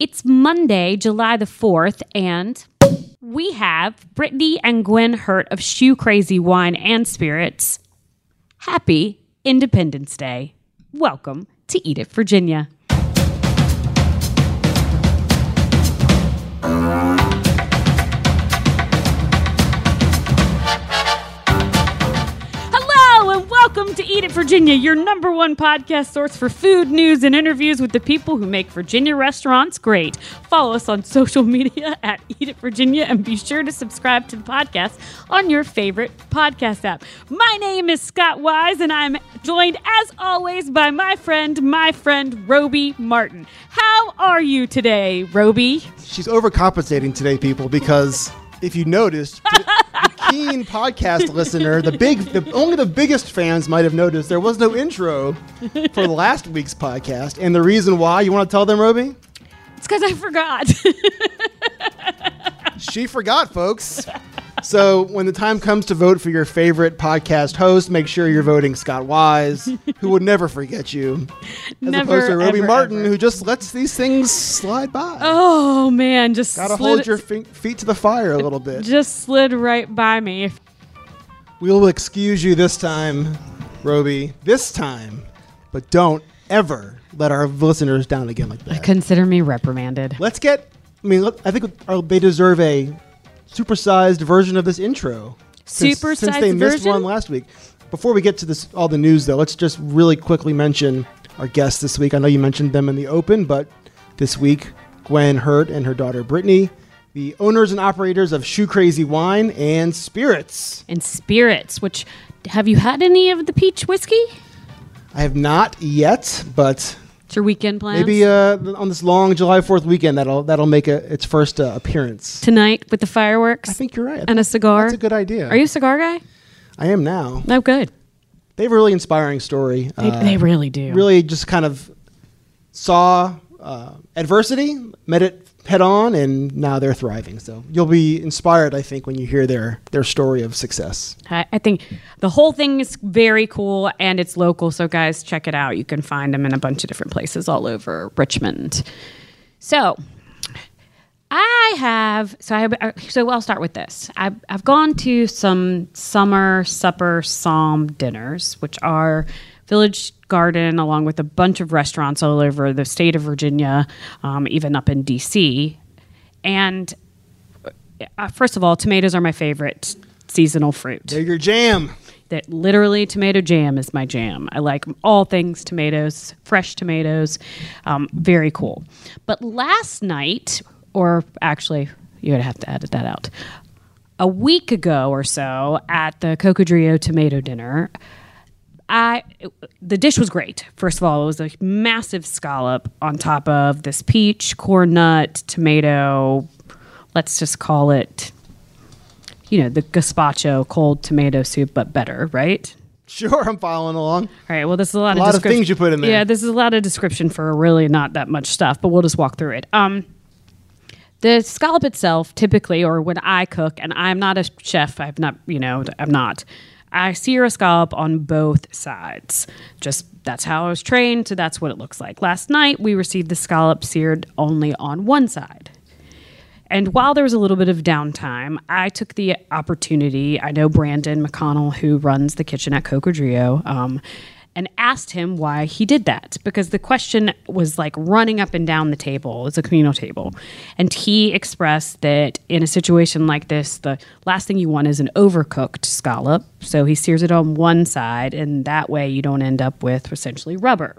It's Monday, July the 4th, and we have Brittany and Gwen Hurt of Shoe Crazy Wine and Spirits. Happy Independence Day. Welcome to Eat It, Virginia. Virginia, your number one podcast source for food, news, and interviews with the people who make Virginia restaurants great. Follow us on social media at Eat It Virginia and be sure to subscribe to the podcast on your favorite podcast app. My name is Scott Wise and I'm joined as always by my friend, my friend Roby Martin. How are you today, Roby? She's overcompensating today, people, because if you noticed, keen podcast listener, the big, the, only the biggest fans might have noticed there was no intro for last week's podcast, and the reason why you want to tell them, Roby? It's because I forgot. She forgot, folks. So when the time comes to vote for your favorite podcast host, make sure you're voting Scott Wise, who would never forget you, as Never, opposed to Roby ever, Martin, ever. who just lets these things slide by. oh man, just Gotta slid, hold your fe- feet to the fire a little bit. just slid right by me. We will excuse you this time, Roby. This time, but don't ever let our listeners down again like that. Consider me reprimanded. Let's get. I mean, look, I think they deserve a supersized version of this intro. Since, since they missed version? one last week. Before we get to this, all the news though, let's just really quickly mention our guests this week. I know you mentioned them in the open, but this week, Gwen Hurt and her daughter Brittany, the owners and operators of Shoe Crazy Wine and Spirits. And spirits, which have you had any of the peach whiskey? I have not yet, but It's your weekend plans? maybe uh, on this long July Fourth weekend that'll that'll make a, its first uh, appearance. tonight with the fireworks I think you're right. and a cigar. That's a good idea. Are you a cigar guy? I am now. No, good. They have a really inspiring story. They, Uh, they really do. really just kind of saw uh, adversity, met it head on, and now they're thriving. So you'll be inspired, I think, when you hear their their story of success. I, think the whole thing is very cool and it's local. So, guys, check it out. You can find them in a bunch of different places all over Richmond. So, I have so I uh, so I'll start with this. I've I've gone to some summer supper Somm dinners, which are Village Garden, along with a bunch of restaurants all over the state of Virginia, um, even up in D.C. And uh, first of all, tomatoes are my favorite seasonal fruit They're your jam. that literally tomato jam is my jam. I like all things tomatoes, fresh tomatoes. Um, very cool. But last night, or actually, going to have to edit that out. A week ago or so at the Cocodrillo tomato dinner, I the dish was great. First of all, it was a massive scallop on top of this peach, corn nut, tomato. Let's just call it, you know, the gazpacho cold tomato soup, but better, right? Sure, I'm following along. All right. Well, this is a lot A of lot of things you put in there. Yeah, this is a lot of description for really not that much stuff, but we'll just walk through it. Um, the scallop itself, typically, or when I cook, and I'm not a chef, I've not, you know, I'm not. I sear a scallop on both sides. Just that's how I was trained, so that's what it looks like. Last night we received the scallop seared only on one side. And while there was a little bit of downtime, I took the opportunity. I know Brandon McConnell, who runs the kitchen at Cocodrillo, um, and asked him why he did that because the question was like running up and down the table. It's a communal table. And he expressed that in a situation like this, the last thing you want is an overcooked scallop. So he sears it on one side, and that way you don't end up with essentially rubber.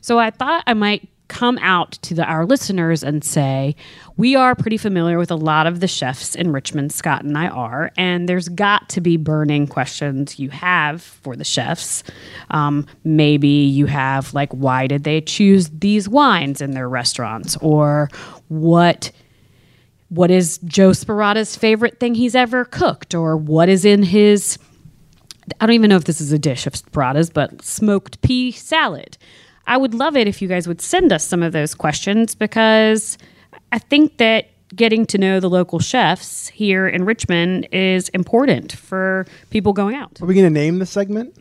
So I thought I might come out to the, our listeners and say we are pretty familiar with a lot of the chefs in Richmond. Scott and I are, and there's got to be burning questions you have for the chefs. Um, maybe you have like, why did they choose these wines in their restaurants, or what what is Joe Sparatta's favorite thing he's ever cooked, or what is in his I don't even know if this is a dish of Sparatta's, but smoked pea salad. I would love it if you guys would send us some of those questions because I think that getting to know the local chefs here in Richmond is important for people going out. Are we going to name the segment?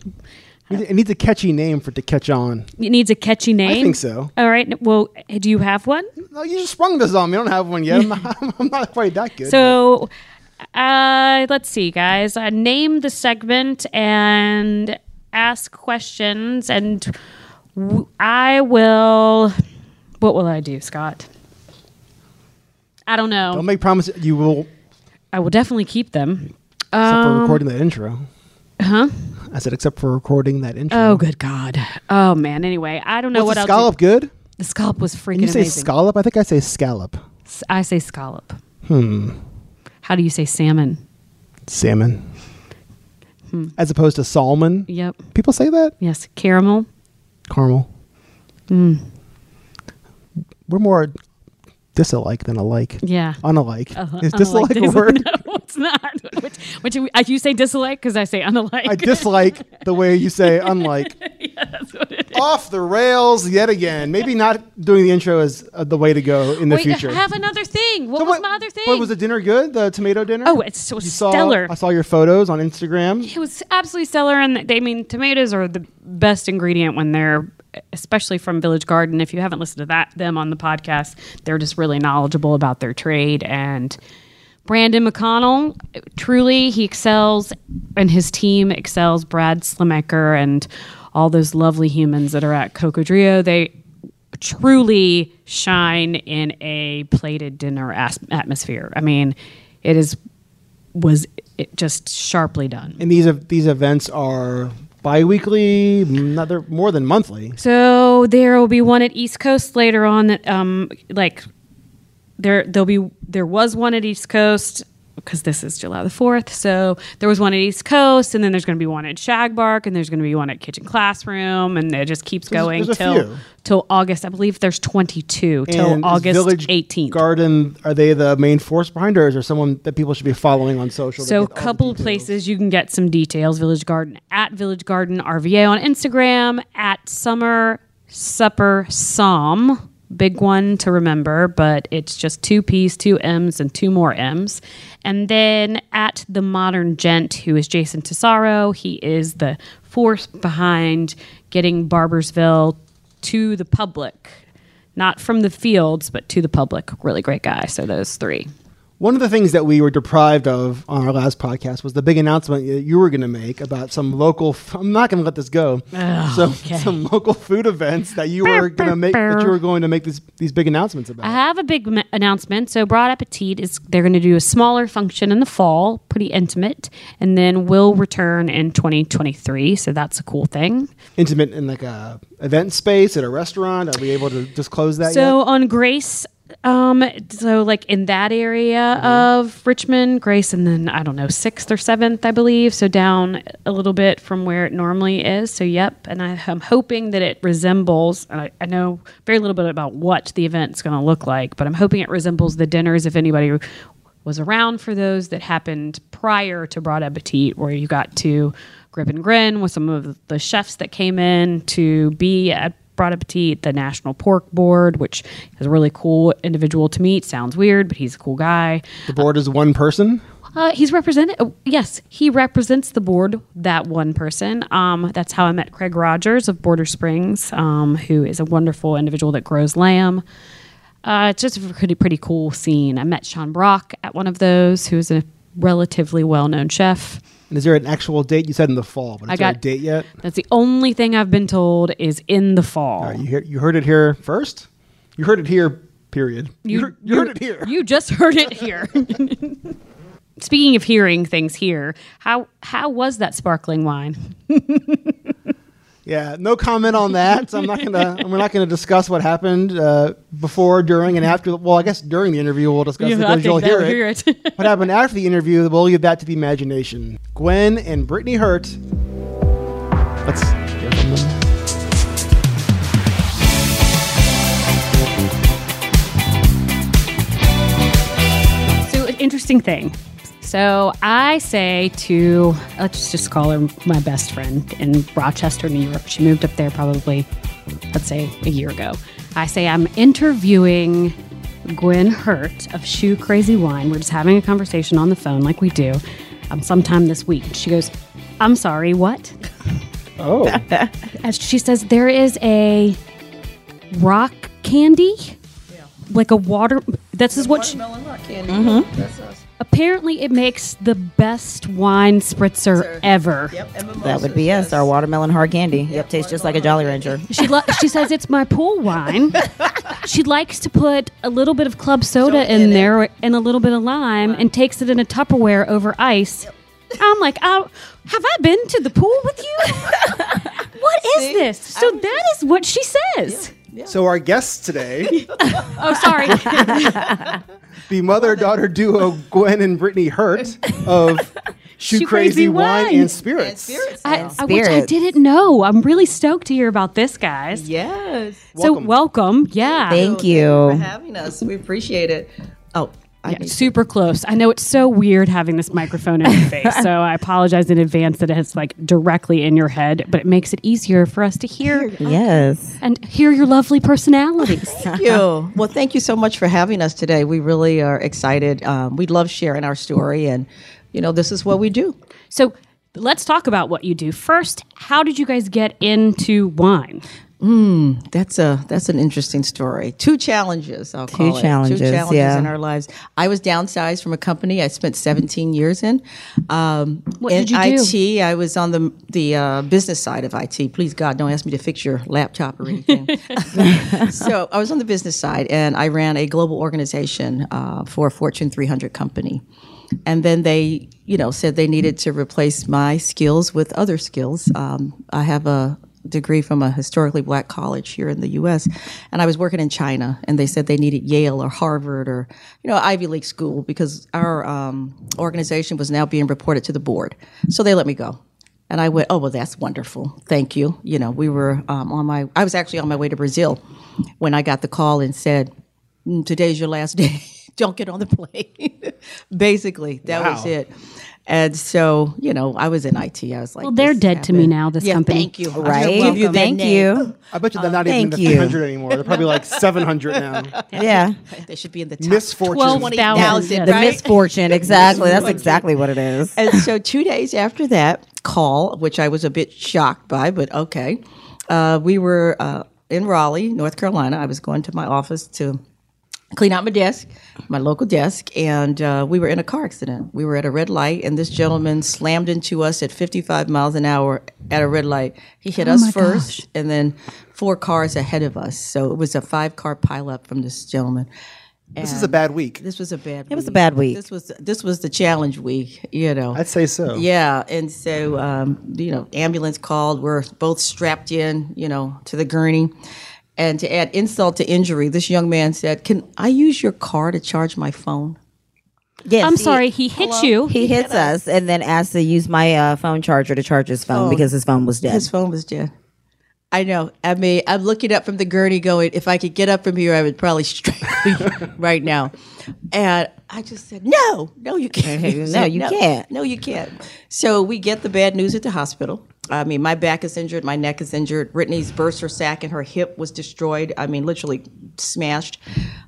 It needs a catchy name for it to catch on. It needs a catchy name. I think so. All right. Well, do you have one? No, you just sprung this on me. I don't have one yet. I'm not, I'm not quite that good. So, uh, let's see, guys. Uh, name the segment and ask questions, and I will. What will I do, Scott? I don't know. don't make promises. You will, I will definitely keep them. except for Um, recording that intro. huh? I said, except for recording that intro. Oh, good God. Oh man. Anyway, I don't know Was what the else. scallop good? The scallop was freaking Can you say amazing. scallop? I think I say scallop. S- I say scallop. Hmm. How do you say salmon? Salmon. Hmm. As opposed to salmon. Yep. People say that? Yes. Caramel. Caramel. Mm. We're more disalike than alike. Yeah. Unalike. Uh, Is dislike a word? No, it's not. Which, which you, uh, you say dislike because I say unlike. I dislike the way you say unlike. yeah, that's what it is. Off the rails yet again. Maybe not doing the intro is uh, the way to go in the Wait, future. I have another thing. What So was my other thing? What was the dinner good? The tomato dinner? Oh, it's so You saw- stellar. I saw your photos on Instagram. It was absolutely stellar, and they I mean tomatoes are the best ingredient when they're, especially from Village Garden. If you haven't listened to that them on the podcast, they're just really knowledgeable about their trade. And Brandon McConnell, truly, he excels, and his team excels. Brad Slimaker and all those lovely humans that are at Cocodrillo, they truly shine in a plated dinner as- atmosphere. I mean, it is was it just sharply done. And these these events are bi-weekly, another more than monthly. So there will be one at East Coast later on that um like there there'll be there was one at East Coast because this is July the 4th. So there was one at East Coast and then there's going to be one at Shagbark and there's going to be one at Kitchen Classroom and it just keeps There's- going there's till till August. I believe there's 22 till And is August Village 18th. Garden, are they the main force behind, or is there someone that people should be following on social? So, a get all the couple of places you can get some details. Village Garden at Village Garden RVA on Instagram, at Summer Supper Somm. Big one to remember, but it's just two P's, two M's, and two more M's. And then at The Modern Gent, who is Jason Tesauro. He is the force behind getting Barboursville to the public. Not from the fields, but to the public. Really great guy. So, those three. One of the things that we were deprived of on our last podcast was the big announcement that you were going to make about some local. F- I'm not going to let this go. Oh, some okay. some local food events that you were going to make that you were going to make this, these big announcements about. I have a big m- announcement. So, Broad Appetit is they're going to do a smaller function in the fall, pretty intimate, and then will return in 2023. So that's a cool thing. Intimate in like a event space at a restaurant. Are we able to disclose that So yet? on Grace, um, so like in that area of Richmond, Grace, and then I don't know sixth or seventh, I believe. So down a little bit from where it normally is. So yep, and I, I'm hoping that it resembles. And I, I know very little bit about what the event's going to look like, but I'm hoping it resembles the dinners. If anybody was around for those that happened prior to Broad Appetit, where you got to grip and grin with some of the chefs that came in to be at Broad Appetit, the National Pork Board, which is a really cool individual to meet. Sounds weird, but he's a cool guy. The board is one person. Uh, he's represented. Oh, yes, he represents the board. That one person. Um, that's how I met Craig Rogers of Border Springs, um, who is a wonderful individual that grows lamb. Uh, it's just a pretty pretty cool scene. I met Sean Brock at one of those, who's a relatively well known chef. And is there an actual date? You said in the fall, but is I there a got- date yet? That's the only thing I've been told is in the fall. All right, you, hear, you heard it here first. You heard it here. Period. You, heard, you heard it here. You just heard it here. Speaking of hearing things here, how how was that sparkling wine? Yeah, no comment on that. So I'm not gonna. we're not gonna discuss what happened uh, before, during, and after. Well, I guess during the interview we'll discuss it I because you'll think they'll hear it. hear it. what happened after the interview? We'll leave that to the imagination. Gwen and Brittany Hurt. Let's hear from them. So, an interesting thing. So, I say to, let's just call her my best friend in Rochester, New York. She moved up there probably, let's say, a year ago. I say, I'm interviewing Gwen Hurt of Shoe Crazy Wine. We're just having a conversation on the phone like we do um, sometime this week. She goes, I'm sorry, what? Oh, As she says, there is a rock candy, like a water. This is what she, apparently it makes the best wine spritzer ever. Yep, That would be us, our watermelon hard candy. Yep, tastes just like a Jolly Rancher. She lo- she says it's my pool wine. she likes to put a little bit of club soda in, there and a little bit of lime, and takes it in a Tupperware over ice. I'm like, oh, have I been to the pool with you? what is this? So that is what she says. So our guests today, Oh, sorry. the mother-daughter duo Gwen and Brittany Hurt of Shoe Shoe Crazy Crazy Wine Wine. and Spirits. I, I, which I Spirits. didn't know. I'm really stoked to hear about this, guys. Yes. So Welcome. welcome. Yeah. Thank you. for you. having us. We appreciate it. Oh, I Yeah, need super close. I know it's so weird having this microphone in your face, so I apologize in advance that it's like directly in your head, but it makes it easier for us to hear Yes. and hear your lovely personalities. Thank you. Well, thank you so much for having us today. We really are excited. Um, we love sharing our story, and you know, this is what we do. so let's talk about what you do. First, how did you guys get into wine? That's a that's an interesting story. Two challenges, I'll call it. challenges, Two challenges yeah. in our lives. I was downsized from a company I spent 17 years in. Um, What in did you do? IT, I was on the the uh, business side of IT. Please God, don't ask me to fix your laptop or anything. so I was on the business side, and I ran a global organization uh, for a Fortune 300 company. And then they, you know, said they needed to replace my skills with other skills. Um, I have a degree from a historically black college here in the U.S., and I was working in China, and they said they needed Yale or Harvard or, you know, Ivy League school because our um, organization was now being reported to the board. So they let me go. And I went, oh, well, that's wonderful. Thank you. You know, we were um, on my, I was actually on my way to Brazil when I got the call and said, "Mm, today's your last day. Don't get on the plane. Basically, that was it. And so, you know, I was in IT. I was like, Well, they're this dead to me now, this yeah, company. Thank you. Right? I'll give you Thank name. you. I bet you they're not even in the you. 300 anymore. They're probably like 700 now. Yeah. They should be in the top Misfortune. 12,000, yes. The misfortune. Exactly. That's exactly what it is. and so two days after that call, which I was a bit shocked by, but okay, uh, we were uh, in Raleigh, North Carolina. I was going to my office to clean out my desk, my local desk, and uh, we were in a car accident. We were at a red light, and this gentleman slammed into us at 55 miles an hour at a red light. He hit us my first, and then four cars ahead of us. So it was a five car pileup from this gentleman. This is a bad week. This was a bad. It was a bad week. This was this was the challenge week. You know. I'd say so. Yeah, and so um, you know, ambulance called. We're both strapped in, you know, to the gurney. And to add insult to injury, this young man said, "Can I use your car to charge my phone?" Yes, I'm he- sorry, he hit you. He hits us and then asks to use my uh, phone charger to charge his phone because his phone was dead. His phone was dead. I know. I mean, I'm looking up from the gurney, going, "If I could get up from here, I would probably strike right now." And I just said, "No, no, you can't. No, you can't. No, you can't." So we get the bad news at the hospital. I mean, my back is injured, my neck is injured. Brittany's bursa sac and her hip was destroyed. I mean, literally smashed.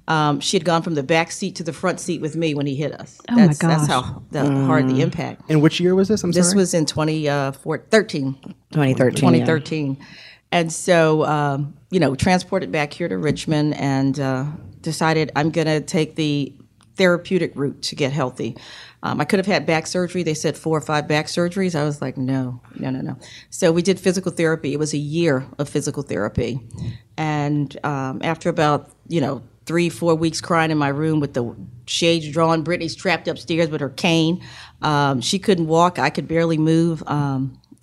Um, she had gone from the back seat to the front seat with me when he hit us. Oh my that's, That's gosh. how the, hard the impact. And which year was this? I'm This sorry. was in 2013. 2013. 2013. And so, um, you know, transported back here to Richmond and uh, decided I'm going to take the therapeutic route to get healthy. Um, I could have had back surgery. They said four or five back surgeries. I was like, no, no, no, no. So we did physical therapy. It was a year of physical therapy. And um, after about, you know, three, four weeks crying in my room with the shades drawn, Brittany's trapped upstairs with her cane. Um, she couldn't walk. I could barely move.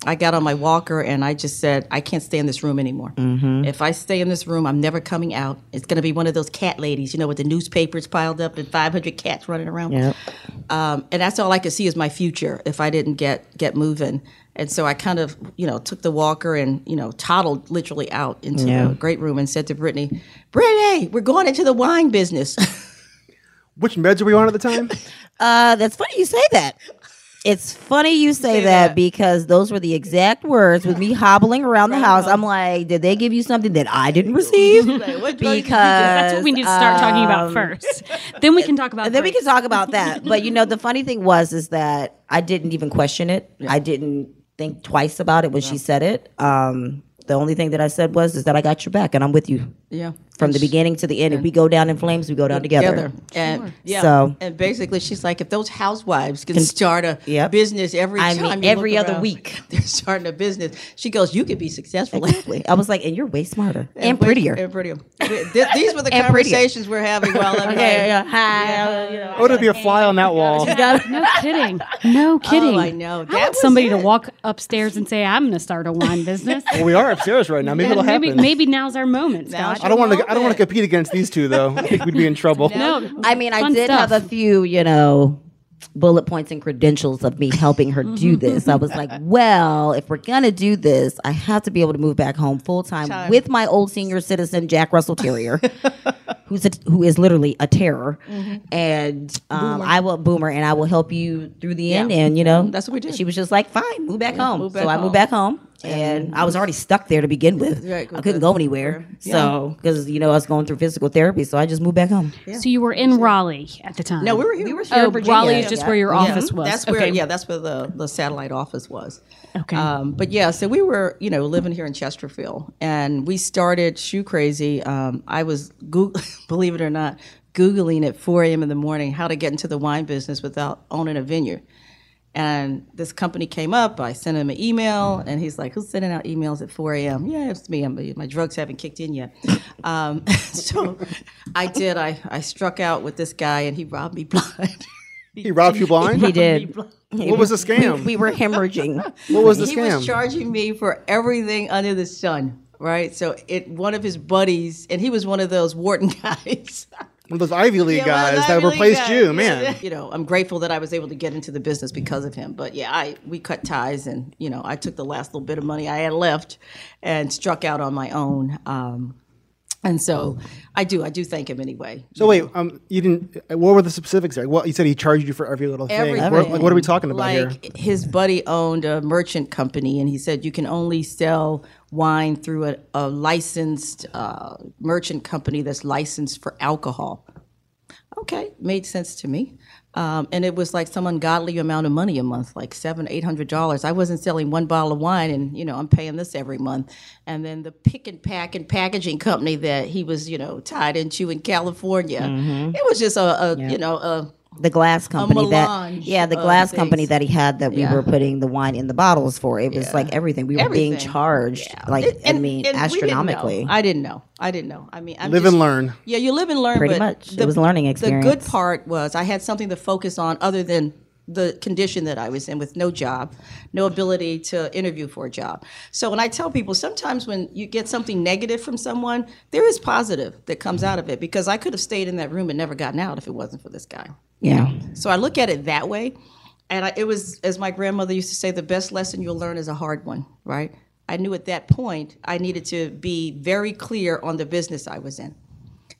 I got on my walker and I just said, I can't stay in this room anymore. If I stay in this room, I'm never coming out. It's going to be one of those cat ladies, you know, with the newspapers piled up and 500 cats running around. Yep. Um, and that's all I could see as my future if I didn't get get moving. And so I kind of, you know, took the walker and, you know, toddled literally out into Yeah. the great room and said to Brittany, Brittany, we're going into the wine business. Which meds were we on at the time? Uh, that's funny you say that. It's funny you say, Say that, that. because those were the exact words with me hobbling around the house. I'm like, did they give you something that I didn't receive? what drug did because That's what we need to start talking about um, first. Then we can talk about And then we can talk about that. But you know, the funny thing was is that I didn't even question it. I didn't think twice about it when she said it. Um, the only thing that I said was is that I got your back and I'm with you Yeah. from the beginning to the end. If we go down in flames, we go down together. And yeah. So- and basically she's like, if those housewives can, start a Yep. business every I time mean, you every look other around, week. they're starting a business. She goes, you could be successful. Exactly. I was like, and you're way smarter and, way- prettier. And prettier. Th- These were the And prettier. conversations we're having while I'm Okay, yeah, hi. you know, Oh, to be a fly on that wall. No kidding. No kidding. Oh, I know. I want was somebody to it. walk upstairs and say, "I'm going to start a wine business." Well, we are upstairs right now. Maybe it'll maybe happen. maybe now's our moment, Now's Scott. I don't want to. I don't want to compete against these two though. I think we'd be in trouble. No, I mean, I fun did stuff. have a few, you know, bullet points and credentials of me helping her do this. I was like, well, if we're gonna do this, I have to be able to move back home full time Time. with my old senior citizen Jack Russell Terrier, who's a, who is literally a terror, and um, I will boomer, and I will help you through the end. And you know, That's what we did. She was just like, fine, move back home. move so back I home. moved back home. And I was already stuck there to begin with. Right, I couldn't go anywhere. So, because, you know, I was going through physical therapy. So I just moved back home. So you were in Raleigh at the time. No, we were here. We were Oh, here in Virginia. Raleigh is just where your Yeah. office was. That's where, okay. yeah, that's where the, the satellite office was. Okay. Um, but yeah, so we were, you know, living here in Chesterfield, and we started Shoe Crazy. Um, I was, Goog- believe it or not, googling at 4 a.m. in the morning how to get into the wine business without owning a vineyard. And this company came up. I sent him an email, and he's like, "Who's sending out emails at 4 a.m.?" Yeah, it's me. I'm, my drugs haven't kicked in yet. Um, so I did. I, I struck out with this guy, and he robbed me blind. He robbed you blind. He did. What was the scam? We were hemorrhaging. what was the he scam? He was charging me for everything under the sun, right? So it one of his buddies, and he was one of those Wharton guys. One of those Ivy League Yeah, guys that League replaced guys. you, man. You know, I'm grateful that I was able to get into the business because of him. But yeah, I we cut ties, and you know, I took the last little bit of money I had left and struck out on my own. Um, and so I do, I do thank him anyway. So wait, um, you didn't. What were the specifics there? Well, you said he charged you for every little thing. Everything. What, like, what are we talking about here? like his buddy owned a merchant company, and he said you can only sell wine through a, a licensed uh, merchant company that's licensed for alcohol. Okay, made sense to me. Um, and it was like some ungodly amount of money a month, like seven, eight hundred dollars. I wasn't selling one bottle of wine, and you know I'm paying this every month. And then the pick and pack and packaging company that he was, you know, tied into in California, it was just a, a you know, a The glass company that yeah, the of glass company that he had that we Yeah. were putting the wine in the bottles for. It was like everything. We were being Everything. charged like And- I mean and we didn't astronomically. I didn't know. I didn't know. I mean, I'm Live just- and learn. Yeah, you live and learn. Pretty but much. It was a learning The good part was I had something to focus on other than the condition that I was in with no job, no ability to interview for a job. So when I tell people, sometimes when you get something negative from someone, there is positive that comes out of it because I could have stayed in that room and never gotten out if it wasn't for this guy. Yeah. So I look at it that way. And I, it was, as my grandmother used to say, the best lesson you'll learn is a hard one, right? I knew at that point I needed to be very clear on the business I was in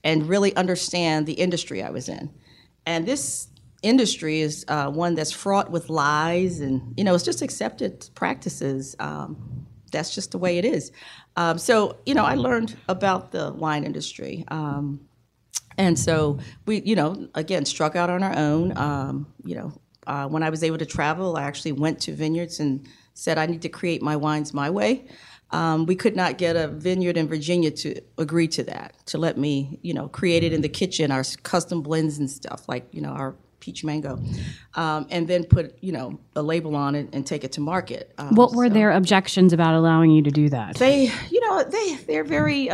and really understand the industry I was in. And this industry is uh, one that's fraught with lies and, you know, it's just accepted practices. Um, that's just the way it is. Um, so, you know, I learned about the wine industry. Um, and so we, you know, again, struck out on our own. Um, you know, uh, when I was able to travel, I actually went to vineyards and said, I need to create my wines my way. Um, we could not get a vineyard in Virginia to agree to that, to let me, you know, create it in the kitchen, our custom blends and stuff, like, you know, our peach mango, um, and then put, you know, a label on it and take it to market. Um, what were their objections about allowing you to do that? they you know they they're very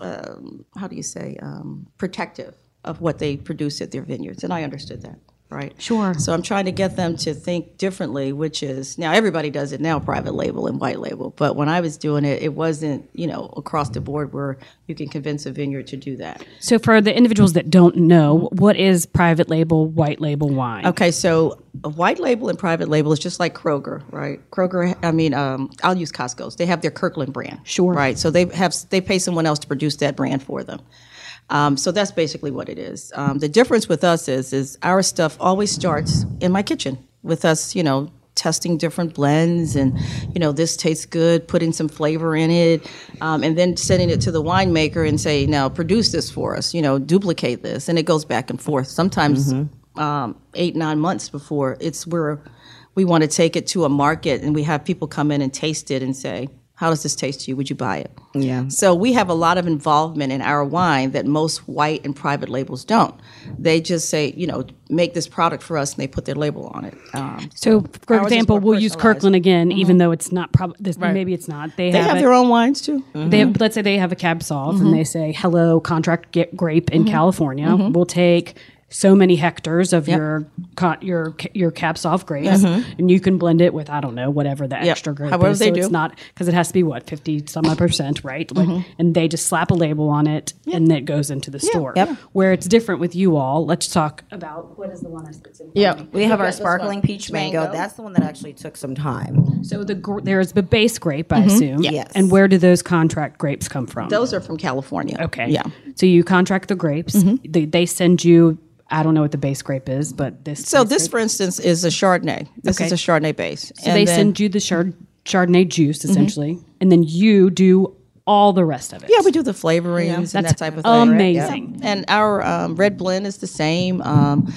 um, how do you say um, protective of what they produce at their vineyards and i understood that right Sure. so i'm trying to get them to think differently which is now everybody does it now private label and white label but when i was doing it it wasn't you know across the board where you can convince a vineyard to do that So for the individuals that don't know, what is private label, white label wine? Okay, so a white label and private label is just like Kroger, right? Kroger, I mean, um, I'll use Costco's. They have their Kirkland brand, Sure. right? So they have they pay someone else to produce that brand for them. Um, so that's basically what it is. Um, the difference with us is is our stuff always starts in my kitchen with us, you know, testing different blends and you know this tastes good putting some flavor in it um, and then sending it to the winemaker and say now produce this for us you know duplicate this. And it goes back and forth. Sometimes um, eight nine months before it's we're we want to take it to a market and we have people come in and taste it and say, how does this taste to you? Would you buy it? Yeah. So we have a lot of involvement in our wine that most white and private labels don't. They just say, you know, make this product for us, and they put their label on it. Um, So, for example, we'll use. Kirkland again, mm-hmm. even though it's not probably maybe it's not. They, they have, have their own wines too. They have, let's say they have a cab sauv and mm-hmm. they say, "Hello, contract ga- grape in mm-hmm. California. We'll take so many hectares of your co- your ca- your cab sauv grapes, mm-hmm. and you can blend it with I don't know whatever the extra grape However is. they so do. it's not because it has to be what fifty some odd percent, right? Like, mm-hmm. and they just slap a label on it, and it goes into the store. Yep. Where it's different with you all. Let's talk about what is the one that's in front of Yeah. We have our Look at this sparkling peach mango. Mango. That's the one that actually took some time. So the gr- there's the base grape, I mm-hmm. assume. Yes. And where do those contract grapes come from? Those are from California. Okay. Yeah. So you contract the grapes. They, they send you. I don't know what the base grape is, but this. So this, grape- for instance, is a Chardonnay. This Okay. is a Chardonnay base. So they send you the chard, Chardonnay juice essentially, and then you do all the rest of it. Yeah, we do the flavorings and That's that type of thing. amazing. And our um, red blend is the same. Um,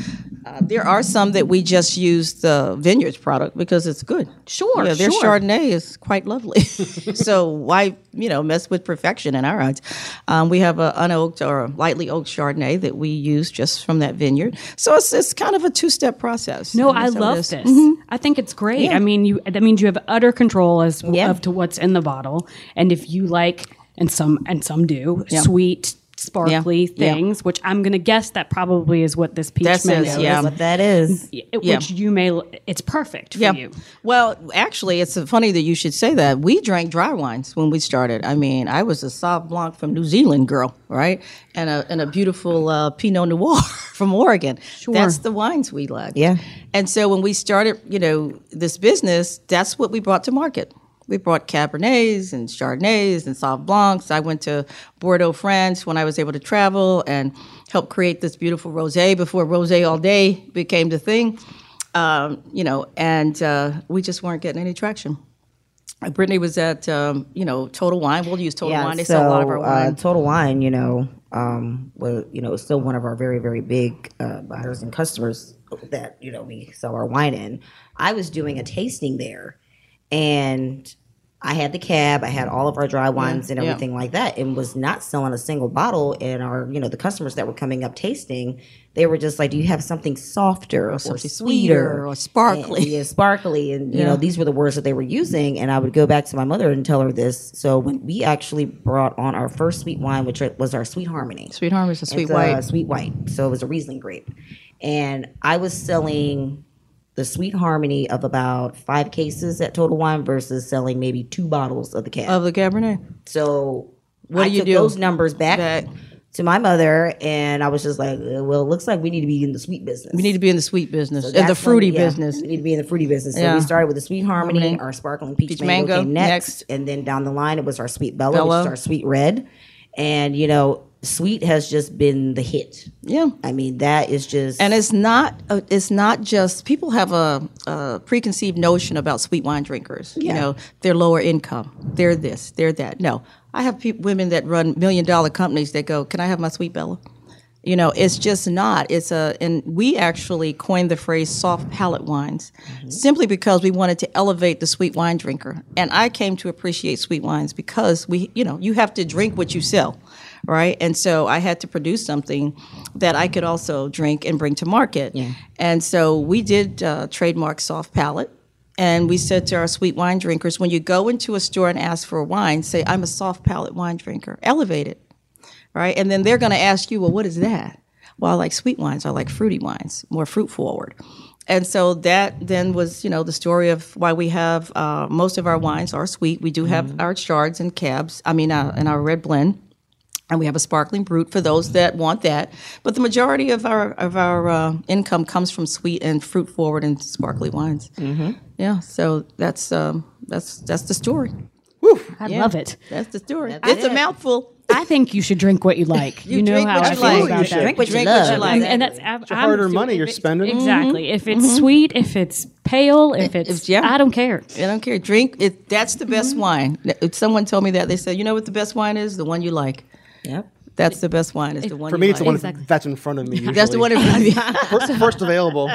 uh, there are some that we just use the vineyards product because it's good. Sure, yeah, their sure. Chardonnay is quite lovely. so why you know mess with perfection in our eyes? Um, we have a unoaked or a lightly oaked Chardonnay that we use just from that vineyard. So it's it's kind of a two step process. No, I that's how it love is. this. I think it's great. I mean, you that means you have utter control as Yeah. of to what's in the bottle, and if you like, and some and some do, sweet, sparkly Yeah. things, which I'm going to guess that probably is what this peach That's it, mango yeah. is. What that is. it- Yeah. Which you may, it's perfect for Yeah. you. Well, actually, it's funny that you should say that. We drank dry wines when we started. I mean, I was a Sauv Blanc from New Zealand girl, right? And a, and a beautiful uh, Pinot Noir from Oregon. Sure. That's the wines we like. Yeah. And so when we started, you know, this business, that's what we brought to market. We brought Cabernets and Chardonnays and Sauv Blancs. I went to Bordeaux, France when I was able to travel and help create this beautiful rosé before rosé all day became the thing. Um, you know, and uh, we just weren't getting any traction. Uh, Brittany was at, um, you know, Total Wine. We'll use Total Wine. They sell a lot of our uh, wine. Total Wine, you know, um, well, you know, still one of our very, very big uh, buyers and customers that you know we sell our wine in. I was doing a tasting there, and I had the cab, I had all of our dry wines and yeah. everything like that, and was not selling a single bottle. And our, you know, the customers that were coming up tasting, they were just like, "Do you have something softer or, something sweeter or sparkly." And- yeah, sparkly, and you know, these were the words that they were using. And I would go back to my mother and tell her this. So when we actually brought on our first sweet wine, which was our Sweet Harmony, Sweet Harmony is a sweet it's a white. sweet white. So it was a Riesling grape. And I was selling the Sweet Harmony of about five cases at Total Wine versus selling maybe two bottles of the cab. Of the Cabernet. so What I do you took do? those numbers back, Back. to my mother, and I was just like, well, it looks like we need to be in the sweet business. We need to be in the sweet business, in the That's when- fruity yeah, business. We need to be in the fruity business. So Yeah. we started with the sweet harmony, Harmony. our sparkling peach, Peach mango, mango came next, next. and then down the line it was our sweet Bella, Bella. which is our sweet red. And you know, sweet has just been the hit. Yeah. I mean, that is just And it's not. Uh, it's not just people have a, a preconceived notion about sweet wine drinkers. Yeah. You know, they're lower income. They're this. They're that. No, I have peop women that run million dollar companies that go, "Can I have my sweet Bella?" You know, it's just not. It's a, and we actually coined the phrase soft palate wines simply because we wanted to elevate the sweet wine drinker. And I came to appreciate sweet wines because we, you know, you have to drink what you sell, right? And so I had to produce something that I could also drink and bring to market. And so we did uh, trademark soft palate. And we said to our sweet wine drinkers, when you go into a store and ask for a wine, say, I'm a soft palate wine drinker. Elevate it right? And then they're going to ask you, well, what is that? Well, I like sweet wines. I like fruity wines, more fruit forward. And so that then was, you know, the story of why we have uh, most of our wines are sweet. We do have our chards and cabs. I mean, uh, and our red blend, and we have a sparkling brut for those that want that. But the majority of our of our uh, income comes from sweet and fruit forward and sparkly wines. Mm-hmm. Yeah, so that's um, that's that's the story. I Yeah. love it. That's the story. it's a mouthful. I think you should drink what you like. You, know how I you feel like. about You should. that. drink what you Drink love. what you like. And, and that's I'm, your hard-earned I'm- money you're spending. Exactly. If it's sweet, if it's pale, if it's yeah. I don't care. I don't care. Drink it. That's the best wine. If someone told me that, they said, "You know what the best wine is? The one you like." Yep. That's the best wine. Is the one For me, it's the one Exactly. that's in front of me. Usually. That's the one. in- front of first, first available.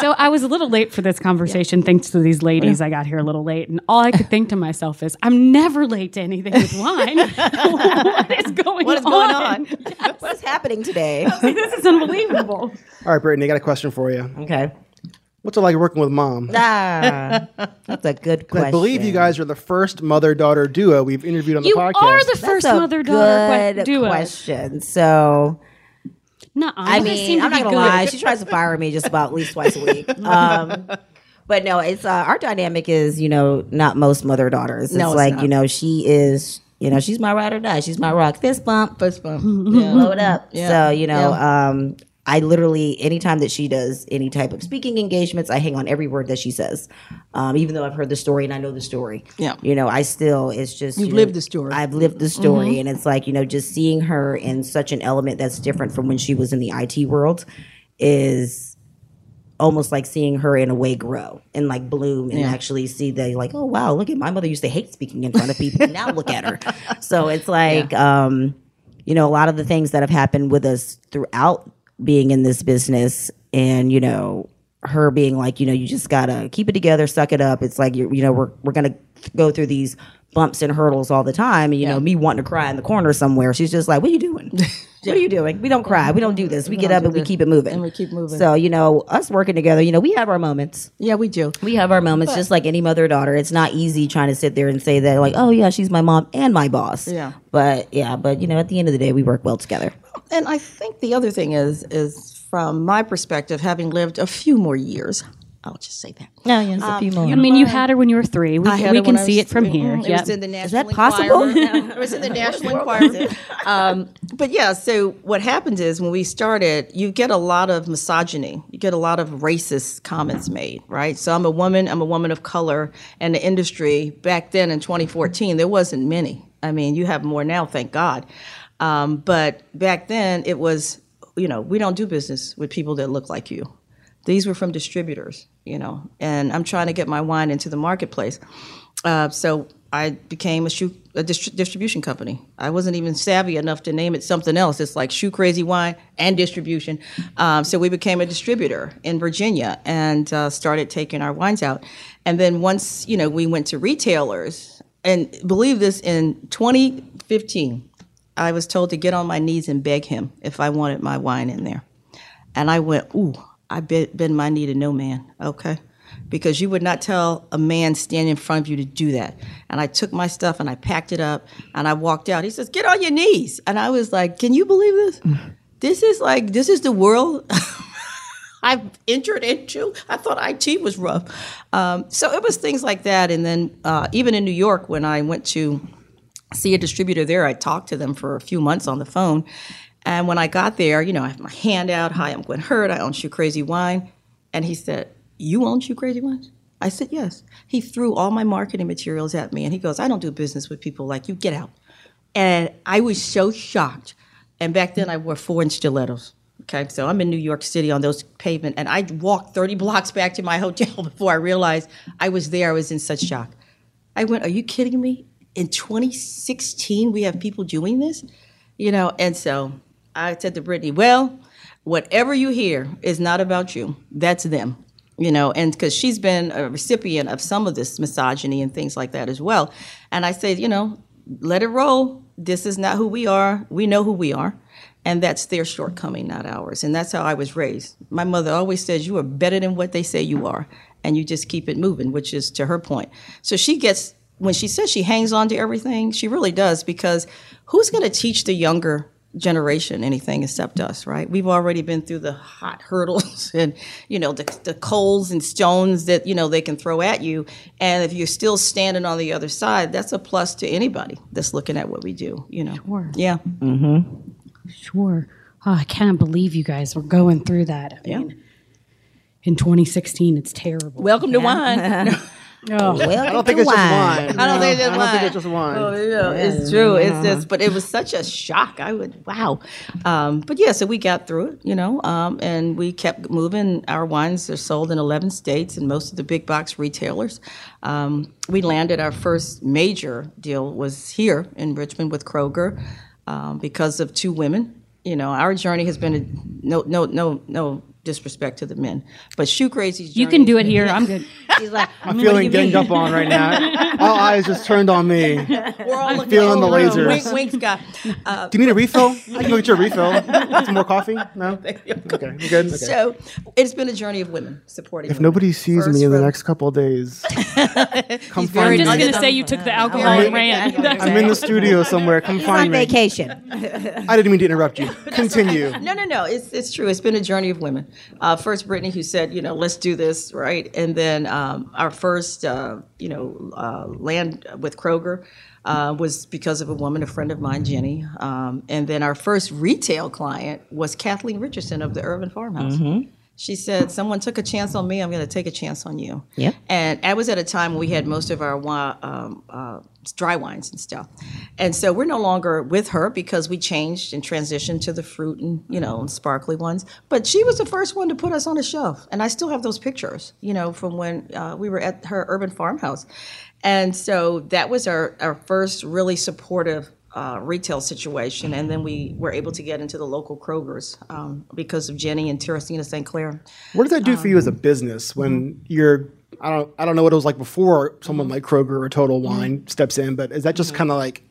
So I was a little late for this conversation thanks to these oh, ladies. I got here a little late, and all I could think to myself is, I'm never late to anything with wine. what is going What is on? going on? What's happening today? this is unbelievable. All right, Brittany, I got a question for you. Okay. What's it like working with mom? Ah, that's a good question. I believe you guys are the first mother-daughter duo we've interviewed on the You podcast. are the That's first mother daughter good duo. question. So No, I mean, I'm not gonna lie. She tries to fire me just about at least twice a week. Um, but no, it's uh, our dynamic is you know not most mother daughters. It's No, it's like not. you know she is you know she's my ride or die. She's my rock. Fist bump, First bump, Yeah. blow it up. Yeah. So you know. Yeah. Um, I literally, anytime that she does any type of speaking engagements, I hang on every word that she says. Um, even though I've heard the story and I know the story. Yeah. You know, I still, it's just. You've you know, lived the story. I've lived the story. And it's like, you know, just seeing her in such an element that's different from when she was in the IT world is almost like seeing her in a way grow and like bloom and Yeah. actually see that like oh wow look at my mother used to hate speaking in front of people now look at her so it's like um you know a lot of the things that have happened with us throughout being in this business and you know her being like you know you just gotta keep it together suck it up. It's like you're you know we're, we're gonna go through these bumps and hurdles all the time. And you know me wanting to cry in the corner somewhere she's just like what are you doing what are you doing? We don't cry. We don't do this. We, get up and we keep it moving. And we keep moving. so you know us working together you know we have our moments. Yeah, we do. we have our moments just like any mother or daughter. It's not easy trying to sit there and say that like oh yeah she's my mom and my boss. Yeah. but yeah but you know at the end of the day we work well together. And I think the other thing is, is from my perspective, having lived a few more years, I'll just say that. no yes a few more I mean, you had her when you were three. We, we can see it from three. here. Mhm. It was in the National that possible? It was in the National Enquirer. Um, but yeah, so what happens is when we started, you get a lot of misogyny. You get a lot of racist comments made, right? So I'm a woman. I'm a woman of color, and the industry back then in 2014, there wasn't many. I mean, you have more now, thank God. Um, but back then, it was, you know, we don't do business with people that look like you. These were from distributors, you know, and I'm trying to get my wine into the marketplace. Uh, so I became a shoe a distri- distribution company. I wasn't even savvy enough to name it something else. It's like Shoe Crazy Wine and distribution. Um, so we became a distributor in Virginia and uh, started taking our wines out. And then once you know we went to retailers, and believe this, in 2015, I was told to get on my knees and beg him if I wanted my wine in there. And I went, ooh, I bend, my knee to no man, okay? Because you would not tell a man standing in front of you to do that. And I took my stuff and I packed it up and I walked out. He says, get on your knees. And I was like, can you believe this? This is like, this is the world I've entered into. I thought IT was rough. Um, so it was things like that. And then uh, even in New York, when I went to see a distributor there. I talked to them for a few months on the phone. And when I got there, you know, I have my hand out. Hi, I'm Gwen Hurt. I own Shoe Crazy Wine. And he said, You own Shoe Crazy Wine? I said, Yes. He threw all my marketing materials at me and he goes, I don't do business with people like you. Get out. And I was so shocked. And back then I wore four inch stilettos. Okay, so I'm in New York City on those pavement, and I walked 30 blocks back to my hotel before I realized I was there. I was in such shock. I went, Are you kidding me? In 2016, we have people doing this? You know, and so I said to Brittany, Well, whatever you hear is not about you, that's them. You know, and because she's been a recipient of some of this misogyny and things like that as well. And I said, You know, let it roll. This is not who we are. We know who we are. And that's their shortcoming, not ours. And that's how I was raised. My mother always says, You are better than what they say you are. And you just keep it moving, which is to her point. So she gets, when she says she hangs on to everything, she really does because who's going to teach the younger generation anything except us, right? We've already been through the hot hurdles and, you know, the, the coals and stones that, you know, they can throw at you. And if you're still standing on the other side, that's a plus to anybody that's looking at what we do, you know. Sure. Yeah. Mm-hmm. Sure. Oh, I can't believe you guys were going through that. I Yeah. mean, in 2016, it's terrible. Welcome to wine. Oh, well I don't think it's just wine. I don't think it's I don't think it's just wine. Oh, yeah, it's true. It's just, but it was such a shock. I would, wow. Um, but yeah, so we got through it, you know, um, and we kept moving. Our wines are sold in 11 states and most of the big box retailers. Um, we landed our first major deal was here in Richmond with Kroger. um, because of two women. You know, our journey has been a, no, no, no, no disrespect to the men, but Shoe crazy. You can do it here. I'm good. She's like, I'm feeling ganged up on right now. All eyes just turned on me. We're all looking feeling the over. lasers. Wink, wink, Scott. Uh, you need a refill? I can go get you a refill. Some more coffee? No? Okay, you good? Okay. So it's been a journey of women supporting. Me. If women. nobody sees First me in the next couple of days, come find me. I'm just going to say you took the alcohol I'm- and ran. I'm in the studio somewhere. Come He's on find me. vacation. I didn't mean to interrupt you. Continue. No, no, no. It's it's true. It's been a journey of women. Uh, first, Brittany, who said, you know, let's do this, right? And then um, our first, uh, you know, uh, land with Kroger uh, was because of a woman, a friend of mine, Jenny. Um, and then our first retail client was Kathleen Richardson of the Urban Farmhouse. She said, "Someone took a chance on me. I'm going to take a chance on you." Yeah. And I was at a time when we had most of our um, uh, dry wines and stuff, and so we're no longer with her because we changed and transitioned to the fruit and you know and sparkly ones. But she was the first one to put us on a shelf, and I still have those pictures, you know, from when uh, we were at her urban farmhouse, and so that was our our first really supportive uh, retail situation, and then we were able to get into the local Krogers um, because of Jenny and Teresina St. Clair. What does that do for you as a business when you're? I don't. I don't know what it was like before someone like Kroger or Total Wine steps in, but is that just kind of like?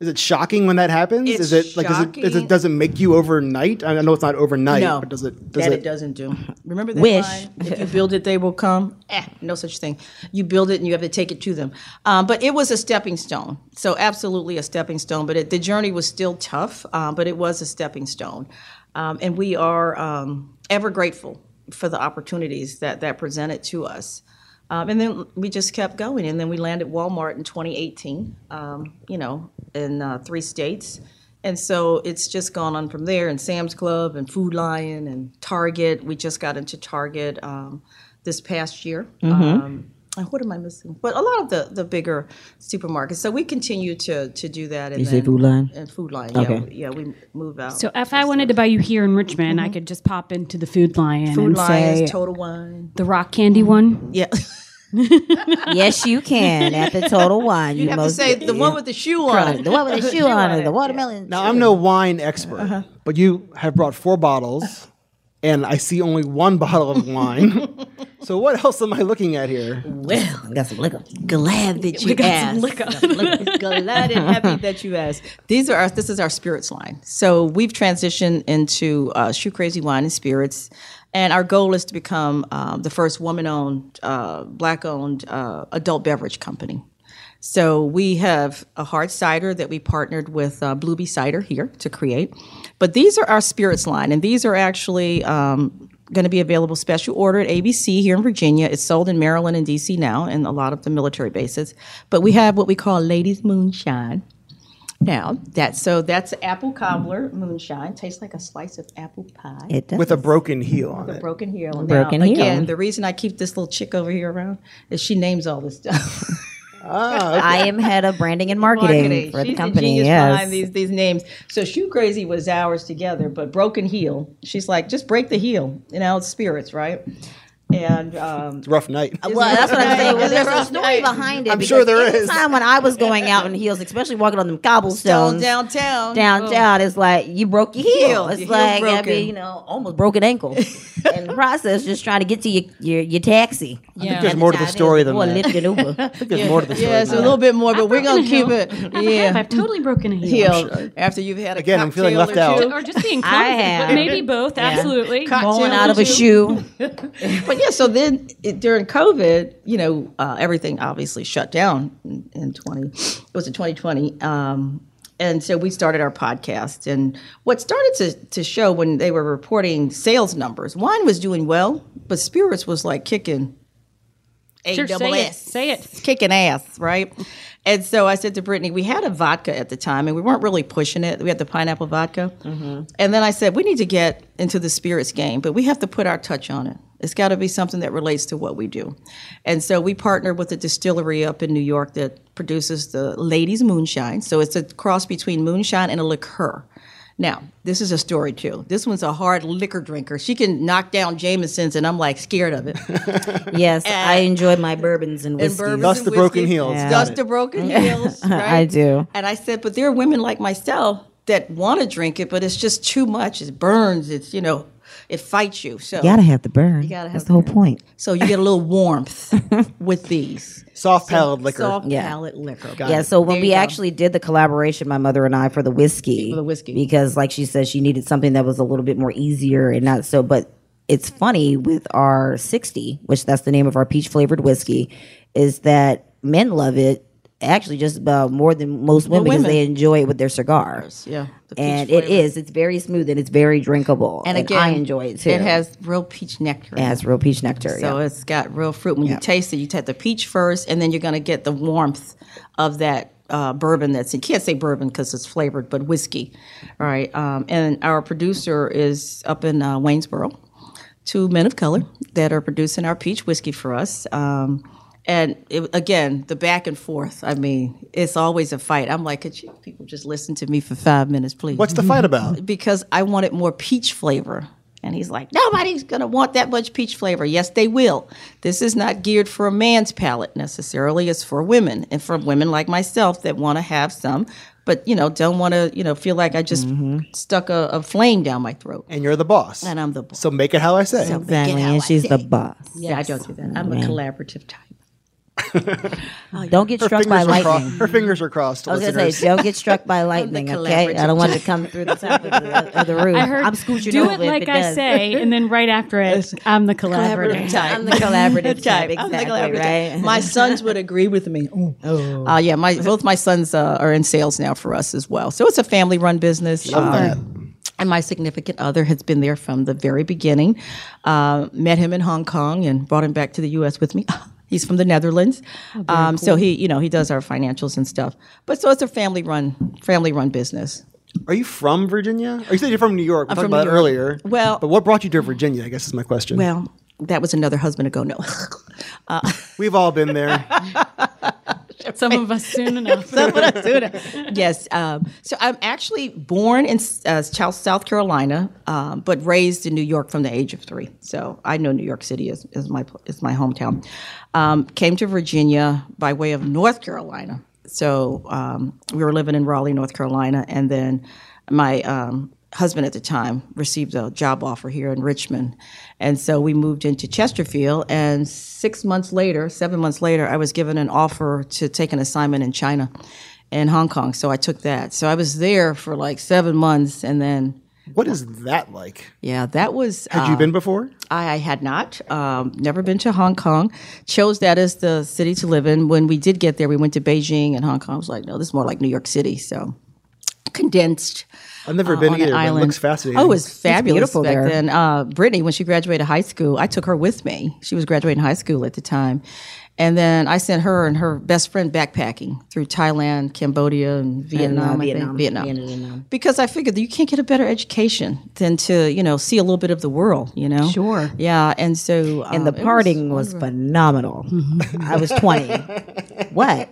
Is it shocking when that happens? It's is it like? Is it, is shocking. it? Does it make you overnight? I know it's not overnight, No, but does it? Does that it? it doesn't do. Remember that Wish. line? If you build it, they will come. Eh, no such thing. You build it, and you have to take it to them. Um, but it was a stepping stone. So absolutely a stepping stone. But it, the journey was still tough. Uh, but it was a stepping stone, um, and we are um, ever grateful for the opportunities that that presented to us. Um, and then we just kept going, and then we landed Walmart in 2018. Um, you know, in uh, three states. And so it's just gone on from there. And Sam's Club and Food Lion and Target. We just got into Target um, this past year. Um, and what am I missing? But a lot of the, the bigger supermarkets. So we continue to to do that. And You say Food line? And Food line. Okay. Yeah, we, yeah, we move out. So if I wanted to buy you here in Richmond, I mm-hmm. could just pop into the Food Lion Food and Lions, say Total Wine. the rock candy one. Yeah. yes, you can at the Total Wine. You, you have to say the one with the shoe on the one with the shoe on it, the watermelon. Now I'm no wine expert, uh-huh. but you have brought four bottles, and I see only one bottle of wine. so what else am I looking at here? well, I got some liquor. Glad that you we got asked. some liquor. Glad and happy that you asked. These are our. This is our spirits line. So we've transitioned into uh, Shoe Crazy Wine and Spirits, and our goal is to become um, the first woman-owned, uh, black-owned uh, adult beverage company. So we have a hard cider that we partnered with uh, Bluebee Cider here to create. But these are our spirits line, and these are actually um, going to be available special order at ABC here in Virginia. It's sold in Maryland and DC now, and a lot of the military bases. But we have what we call Ladies Moonshine. Now that so that's apple cobbler moonshine. Tastes like a slice of apple pie. It does. With a broken heel on it. A broken heel. Broken now, heel. Again, the reason I keep this little chick over here around is she names all this stuff. Oh, I am head of branding and marketing, for She's the company. genius yes. behind these these names. So Shoe Crazy was ours together, but Broken Heel. She's like, just break the heel. You know, it's spirits, right? And um, It's a rough night. Well, that's what I'm saying. Well, there's a Right. story behind it. I'm because sure there is. Time when I was going out in heels, especially walking on them down cobblestones downtown. downtown, it's like you broke your heel. Heel. It's Your like I broken. mean, you know, almost broken ankle. In the process, just trying to get to your your, your taxi. I think there's more to the story than Or that. lift an Uber. I think there's more to the story. Yeah, it's a little bit more, but we're gonna keep it. Yeah, Yeah, I've totally broken a heel. heel after you've had a Again, I'm feeling cocktail left or out. Or just being clumsy, but maybe both. Absolutely. Falling out of a shoe. Yeah, so then it, during COVID, you know, uh, everything obviously shut down in, in 20, it was in 2020. Um, and so we started our podcast. And what started to, to show when they were reporting sales numbers, wine was doing well, but spirits was like kicking A Sure, double say it. Say it. Kicking ass, right? And so I said to Brittany, we had a vodka at the time and we weren't really pushing it. We had the pineapple vodka. Mm-hmm. And then I said, we need to get into the spirits game, but we have to put our touch on it. It's got to be something that relates to what we do. And so we partnered with a distillery up in New York that produces the Ladies Moonshine. So it's a cross between moonshine and a liqueur. Now, this is a story too. This one's a hard liquor drinker. She can knock down Jameson's, and I'm like scared of it. Yes, I enjoy my bourbons and and whiskeys. bourbons Thus the broken heels. Yeah. Got Thus it. the broken heels. Right? I do. And I said, but there are women like myself that want to drink it, but it's just too much. It burns. It's you know, it fights you. So You gotta have the burn. You gotta have That's the the whole burn. point. so you get a little warmth with these Soft palate liquor. soft Yeah. palate liquor. Yeah, so when There we actually did the collaboration, my mother and I for the whiskey, For the whiskey. because like she said, she needed something that was a little bit more easier and not so. But it's funny with our sixty, which that's the name of our peach flavored whiskey, is that men love it actually just about more than most women because they enjoy it with their cigars. Yeah, the and it is. It's very smooth and it's very drinkable. And And, again, I enjoy it too. It has real peach nectar. it has real peach nectar. So yeah. it's got real fruit. When you taste it, you take the peach first, and then you're going to get the warmth of that uh, bourbon. That's you can't say bourbon because it's flavored, but whiskey. All right. Um, and our producer is up in uh, Waynesboro. Two men of color that are producing our peach whiskey for us. Um, and it, again, the back and forth. I mean, it's always a fight. I'm like, could you people just listen to me for five minutes, please? What's the fight about? because I wanted more peach flavor. And he's like, nobody's going to want that much peach flavor. Yes, they will. This is not geared for a man's palate necessarily. It's for women and for women like myself that want to have some, but, you know, don't want to, you know, feel like I just mm-hmm. stuck a, a flame down my throat. And you're the boss. And I'm the boss. So make it how I say. So exactly, how I and she's the say. boss. Yeah, I don't do that. I'm a collaborative type. Don't get her struck by fingers, cro- lightning. her fingers are crossed. I was gonna say, don't get struck by lightning, okay? I don't want it to come through the top of the, of the roof. I heard I'm scooching do it like it I does. say, and then right after it, I'm the collaborative. type. I'm the collaborative type, I'm the collaborative. right? My sons would agree with me. Oh, uh, yeah. My both my sons uh, are in sales now for us as well. So it's a family run business. Um, that. And my significant other has been there from the very beginning. Uh, met him in Hong Kong and brought him back to the U.S. with me. He's from the Netherlands, um, so he, you know, he does our financials and stuff. But so it's a family run, family run business. Are you from Virginia? Or you said you're from New York. We talked from about New it York. earlier. Well- but what brought you to Virginia? I guess is my question. Well, that was another husband ago. No, We've all been there. Some of us soon enough. Some of us soon enough. Yes. Um, so I'm actually born in uh, South Carolina, um, but raised in New York from the age of three. So I know New York City is, is my is my hometown. Um, came to Virginia by way of North Carolina. So um, we were living in Raleigh, North Carolina, and then my um, husband at the time received a job offer here in Richmond. And so we moved into Chesterfield. And six months later, seven months later, I was given an offer to take an assignment in China and Hong Kong. So I took that. So I was there for like seven months. And then, What is that like? yeah, that was. Had you been before? I, I had not, um, never been to Hong Kong. Chose that as the city to live in. When we did get there, we went to Beijing and Hong Kong. I was like, no, this is more like New York City. So condensed. I've never uh, been on an either. But it island. looks fascinating. Oh, it was fabulous beautiful back there. then. Uh, Brittany, when she graduated high school, I took her with me. She was graduating high school at the time. And then I sent her and her best friend backpacking through Thailand, Cambodia, and Vietnam. I think. Vietnam. Vietnam. Vietnam. Because I figured that you can't get a better education than to, you know, see a little bit of the world, you know? Sure. Yeah. And so. and the um, it partying was, phenomenal. I was 20. what?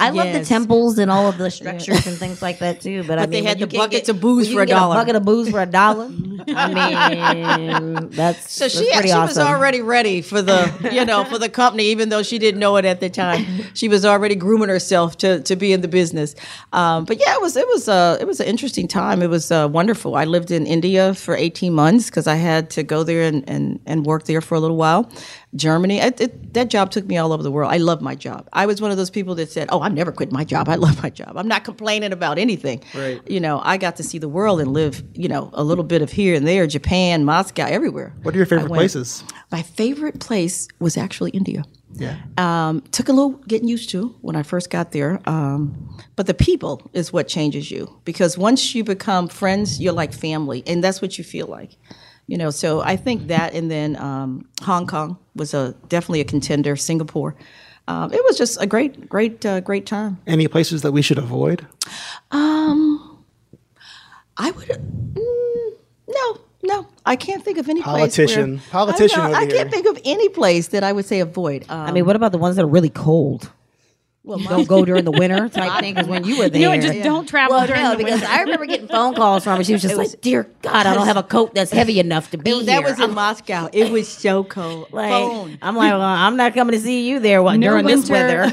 I love the temples and all of the structures and things like that too. But, I But they had when you the can't buckets of booze for a dollar. bucket of booze for a dollar. I mean, that's So she, that's pretty she was already ready for the you know for the company, even though she didn't know it at the time. She was already grooming herself to, to be in the business. Um, but yeah, it was it was uh, it was an interesting time. It was uh, wonderful. I lived in India for eighteen months because I had to go there and, and, and work there for a little while. Germany, it, it, that job took me all over the world. I love my job. I was one of those people that said, "Oh, I'm never quit my job. I love my job. I'm not complaining about anything." Right. You know, I got to see the world and live. You know, a little bit of here and there, Japan, Moscow, everywhere. What are your favorite places? My favorite place was actually India. Yeah. Um, took a little getting used to when I first got there, um, but the people is what changes you because once you become friends, you're like family, and that's what you feel like. You know, so I think that, and then um, Hong Kong was a definitely a contender. Singapore, um, it was just a great, great, uh, great time. Any places that we should avoid? um I would. Mm, no, no, I can't think of any Politician. place. where- Politician I, know, over I can't think of any place that I would say avoid. Um, I mean, what about the ones that are really cold? Well, don't go during the winter type thing. Because when you were there, You know, just don't travel well, during no, the because winter. I remember getting phone calls from her. She was just like, "Dear God, I don't have a coat that's heavy enough to be It- that here." was in Moscow. It was so cold. Like, Phone. I'm like, well, I'm not coming to see you there what, No during this weather.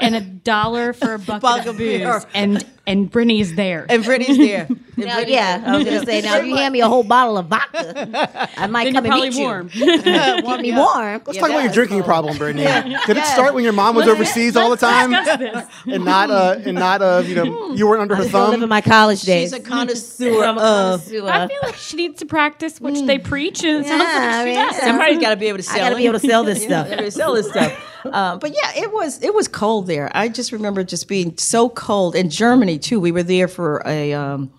And a dollar for a bucket Bucket of of beer. booze, and and Brittany's there. And Brittany's there. And Now, Brittany's yeah, I was gonna say now if you hand me a whole bottle of vodka, I might then come you're and probably meet you. warm. Keep me warm. Let's talk about your drinking problem, Brittany. Did it start when your mom was overseas all the time this. and not uh and not uh you know you weren't under her Still living thumb? my college days. She's a connoisseur I'm a of. connoisseur. I feel like she needs to practice what they preach, and it sounds Yeah, I like she mean, does. yeah. Somebody's got to be able to sell I gotta be able to sell this Yeah, stuff. they would sell this stuff. Uh, but yeah, it was it was cold there. I just remember just being so cold in Germany too. We were there for a um,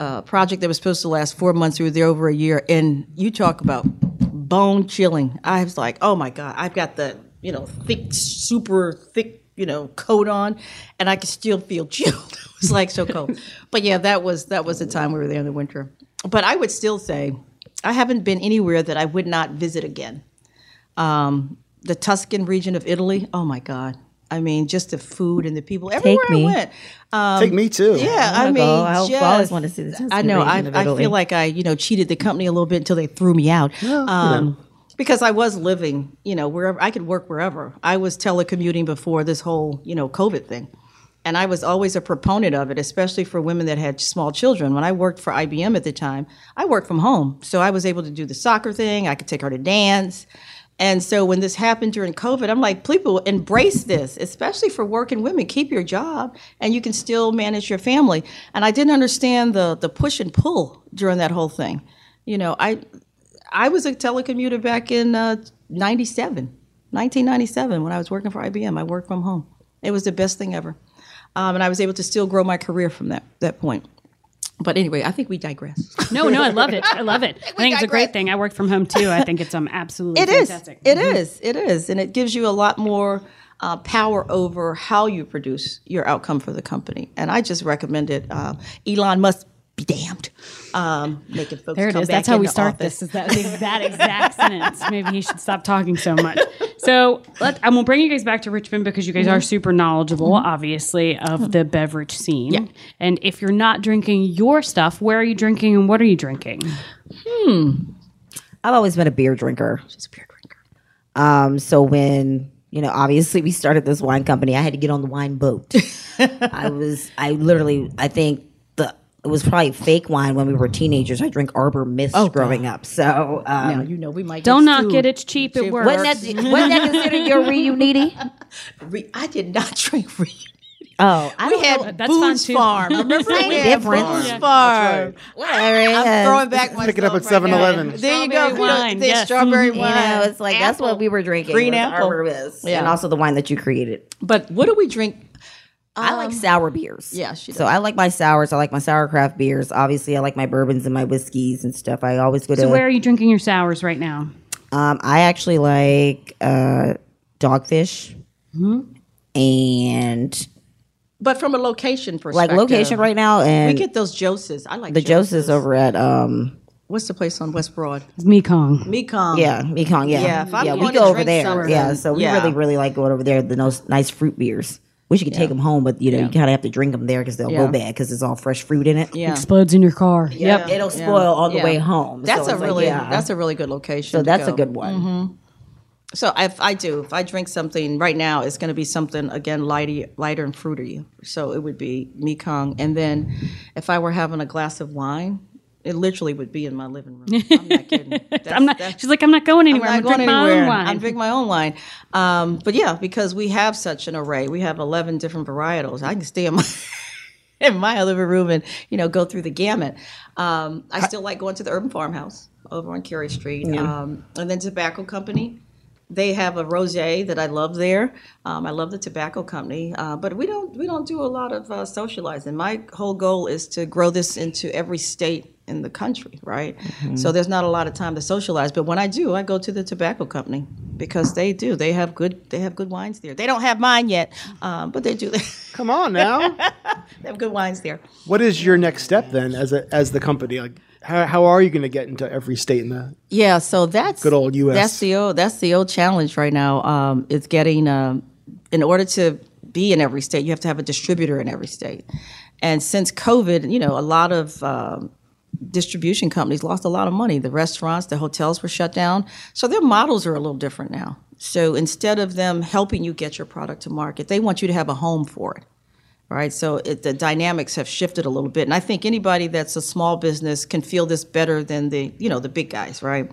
uh, project that was supposed to last four months. We were there over a year, and you talk about bone chilling. I was like, oh my god, I've got the you know thick, super thick you know coat on, and I could still feel chilled. it was like so cold. but yeah, that was that was the time we were there in the winter. But I would still say I haven't been anywhere that I would not visit again um, the Tuscan region of Italy. Oh my God! I mean, just the food and the people. Everywhere me. I went. Um, Take me too. yeah, I wanna mean. I just, I always wanna see the Tuscan I know. I, region of I feel like I, you know, cheated the company a little bit until they threw me out. um, Because I was living, you know, wherever I could work wherever. I was telecommuting before this whole, you know, COVID thing. And I was always a proponent of it, especially for women that had small children. When I worked for IBM at the time, I worked from home. So I was able to do the soccer thing, I could take her to dance. And so when this happened during COVID, I'm like, people embrace this, especially for working women. Keep your job and you can still manage your family. And I didn't understand the the push and pull during that whole thing. You know, I I was a telecommuter back in uh, 97, 1997 when I was working for IBM. I worked from home. It was the best thing ever. Um, and I was able to still grow my career from that, that point. But anyway, I think we digress. No, no, I love it. I love it. I think it's a great thing. I work from home too. I think it's um absolutely It is. fantastic. It is. It is, and it gives you a lot more uh, power over how you produce your outcome for the company. And I just recommend it. Uh, Elon Musk be damned. Um, making folks There it is. That's how we start office. this. Is that that exact sentence? Maybe he should stop talking so much. So let I'm gonna bring you guys back to Richmond because you guys are super knowledgeable, obviously, of the beverage scene. Yeah. And if you're not drinking your stuff, where are you drinking and what are you drinking? Hmm. I've always been a beer drinker. She's a beer drinker. Um, so when you know, obviously we started this wine company, I had to get on the wine boat. I was, I literally, I think it was probably fake wine when we were teenagers. I drank Arbor Mist growing up. So um, Now you know we might Don't knock sued. it. It's cheap. It works. wasn't that wasn't that considered your reunity? Re- I did not drink. Re- Oh, I we don't know. had That's fine, Boone's. Farm. Remember Same we had difference. Boone's Yeah. Farm. Whatever. it I'm throwing back my Pick it up at stuff right 7-Eleven. There you go. Strawberry wine, The yes. strawberry You wine. know, it's like that's what we were drinking. Green was apple. Arbor Yeah. and also the wine that you created. But what do we drink? I like sour beers. yeah, she So. I like my sours. I like my sour craft beers. Obviously, I like my bourbons and my whiskeys and stuff. I always go to. So where are you drinking your sours right now? um, I actually like uh, Dogfish, Mm-hmm. and But from a location perspective, like location right now, and We get those Joses. I like the Joseph's over at um, What's the place on West Broad? It's Mekong. Mekong. yeah, Mekong. Yeah, Yeah, if I'm yeah. We going to go over there. something, Yeah, so we yeah. really, really like going over there. The nice, nice fruit beers. Wish you could take them home, but you know you kind of have to drink them there because they'll Yeah. go bad because it's all fresh fruit in it. Yeah. Explodes in your car. Yep, Yep. it'll spoil all the Yeah. way home. That's So a it's like, really yeah. that's a really good location. so to that's a good one. Mm-hmm. So if I do, if I drink something right now, it's going to be something again lighty, lighter and fruity. So it would be Mekong, and then if I were having a glass of wine, it literally would be in my living room. I'm not kidding. I'm not. She's like, I'm not going anywhere. I'm, not gonna going drink my anywhere. own wine. I'm drinking my own wine. Um, but yeah, because we have such an array. We have 11 different varietals. I can stay in my in my living room and you know go through the gamut. Um, I still like going to the Urban Farmhouse over on Cary Street, um, and then Tobacco Company. They have a rosé that I love there. Um, I love the tobacco company, uh, but we don't we don't do a lot of uh, socializing. My whole goal is to grow this into every state in the country, right? So there's not a lot of time to socialize. But when I do, I go to the tobacco company because they do. They have good they have good wines there. They don't have mine yet, um, but they do. they Come on now. They have good wines there. what is your next step then as a as the company? Like how, how are you going to get into every state in the Yeah, so that's Good old US. That's the old that's the old challenge right now. Um, it's getting um, in order to be in every state, you have to have a distributor in every state. And since COVID, you know, a lot of um, distribution companies lost a lot of money. The restaurants, the hotels were shut down, so their models are a little different now. So instead of them helping you get your product to market, they want you to have a home for it. Right, so it, the dynamics have shifted a little bit, and I think anybody that's a small business can feel this better than the you know the big guys, right?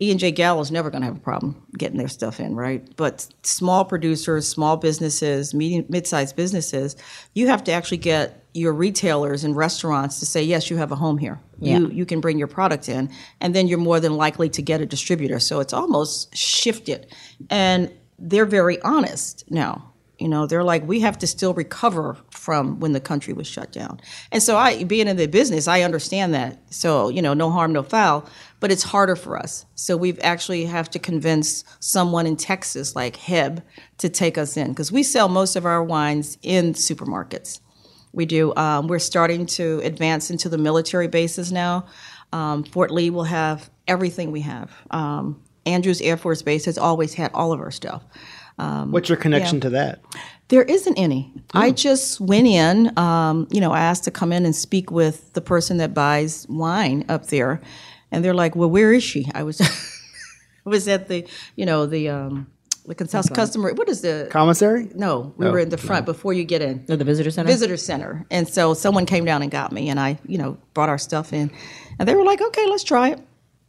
E and J Gallo is never going to have a problem getting their stuff in, right? But small producers, small businesses, medium, mid-sized businesses, you have to actually get your retailers and restaurants to say yes, you have a home here. Yeah. You you can bring your product in, and then you're more than likely to get a distributor. So it's almost shifted, and they're very honest now. You know, they're like, we have to still recover from when the country was shut down. And so, I, being in the business, I understand that. So, you know, no harm, no foul. But it's harder for us. So we've actually have to convince someone in Texas, like H-E-B, to take us in because we sell most of our wines in supermarkets. We do. Um, we're starting to advance into the military bases now. Um, Fort Lee will have everything we have. Um, Andrews Air Force Base has always had all of our stuff. What's your connection to that? There isn't any. I just went in, um, you know, I asked to come in and speak with the person that buys wine up there, and they're like, "Well, where is she?" I was, I was at the, you know, the um, the cons- customer. What is the? Commissary? no, we were in the front before you get in. No, the visitor center. Visitor center, and so someone came down and got me, and I, you know, brought our stuff in, and they were like, "Okay, let's try it,"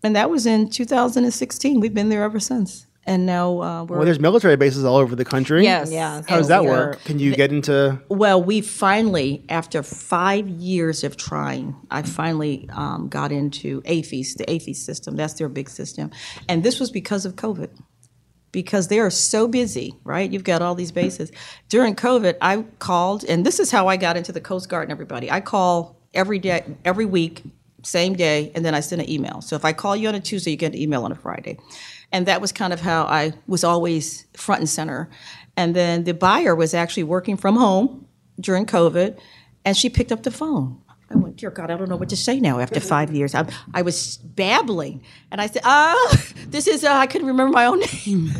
and that was in 2016. We've been there ever since, and now uh, we're Well, there's military bases all over the country. yes, Yeah. How does that work? Can you get into? Well, we finally, after five years of trying, I finally um, got into AAFES, the AAFES system. That's their big system. And this was because of COVID. Because they are so busy, right? You've got all these bases. During COVID, I called, and this is how I got into the Coast Guard and everybody. I call every day, every week, same day, and then I send an email. So if I call you on a Tuesday, you get an email on a Friday. And that was kind of how I was always front and center. And then the buyer was actually working from home during COVID, and she picked up the phone. I went, dear God, I don't know what to say now after five years. I, I was babbling, and I said, ah, this is, uh, I couldn't remember my own name.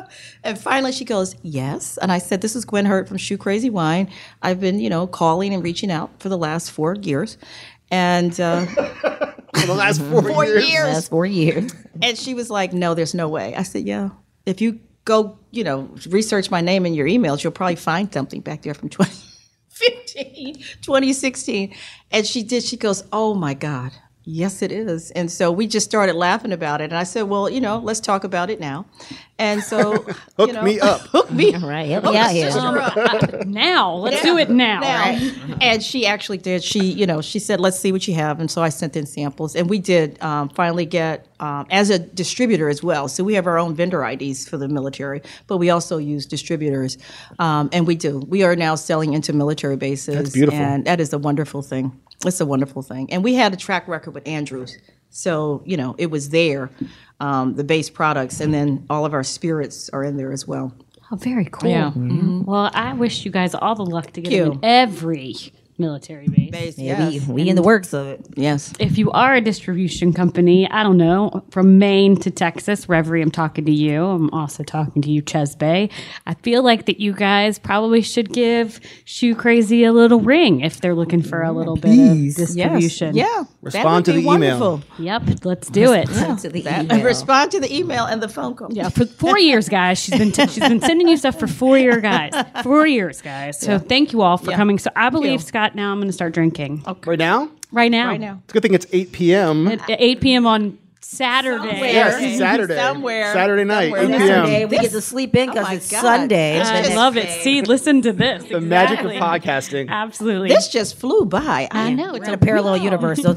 and finally she goes, yes. And I said, this is Gwen Hurt from Shoe Crazy Wine. I've been, you know, calling and reaching out for the last four years. And uh, For the last four, four years. years. That's four years. And she was like, no, there's no way. I said, yeah. If you go, you know, research my name in your emails, you'll probably find something back there from 2015, 2016. And she did. She goes, oh my God. Yes, it is. And so we just started laughing about it. And I said, well, you know, let's talk about it now. And so, Hook you know, me up. hook me All right. Help me out here. now, let's do it now. now. And she actually did. She, you know, she said, "Let's see what you have." And so I sent in samples, and we did um, finally get um, as a distributor as well. So we have our own vendor IDs for the military, but we also use distributors, um, and we do. We are now selling into military bases. That's beautiful. and that is a wonderful thing. It's a wonderful thing, and we had a track record with Andrews. So you know, it was there, um, the base products, and then all of our spirits are in there as well. Oh, very cool. Yeah. Well, I wish you guys all the luck to get in every military base. Base, Yeah, yes. we, we in the works of it. yes. If you are a distribution company, I don't know, from Maine to Texas, Reverie, I'm talking to you. I'm also talking to you, Chesbay. I feel like that you guys probably should give Shoe Crazy a little ring if they're looking for a little bit of Please. Yes. distribution. Yeah. Respond that to would be the email. wonderful. Yep, let's do it. To the That- email. respond to the email and the phone call. Yeah, for four years, guys. She's been she's been sending you stuff for four year guys. Four years, guys. So thank you all for Yeah. coming. So I believe you. Scott. Now I'm going to start drinking Right now? right now. Right now. It's a good thing it's 8 p.m. at 8 p.m. on Saturday. Somewhere. Yes, Saturday. Somewhere. Saturday night, Somewhere. 8 p.m. Saturday, we get to sleep in because oh my it's God. Sunday. It's I next love it. See, listen to this. The magic of podcasting. Absolutely. This just flew by. I know. It's in a a parallel universe, so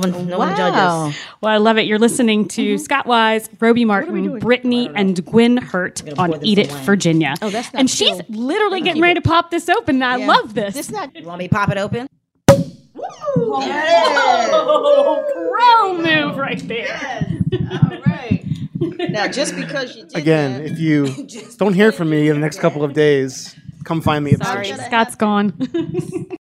no one, no one judges. Wow. Well, I love it. You're listening to Mm-hmm. Scott Wise, Robey Martin, Brittany, and Gwen Hurt on Eat It, wine. Virginia. Oh, that's not and she's full. literally getting ready to pop this open. And I Yeah. love this. It's not. You want me to pop it open? Woo! pro move right there. All right. Now, just because you did Again, that, if you don't hear from me in the next couple of days, come find me Sorry, station. Scott's gone.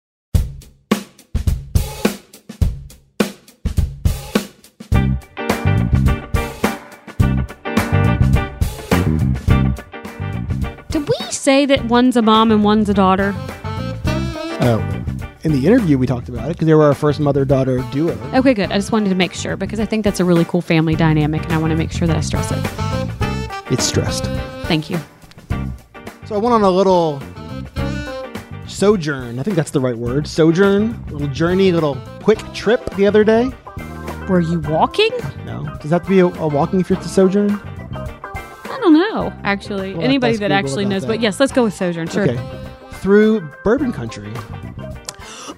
say that one's a mom and one's a daughter? Oh, in the interview, we talked about it because they were our first mother daughter duo. Okay, good. I just wanted to make sure because I think that's a really cool family dynamic and I want to make sure that I stress it. it's stressed. Thank you. So I went on a little sojourn. I think that's the right word. Sojourn, little journey, little quick trip the other day. Were you walking? No, does that have to be a, a walking if you're the sojourn? I don't know, actually. We'll Anybody that Google actually knows. that. But yes, let's go with Sojourn. Sure. Okay, through bourbon country.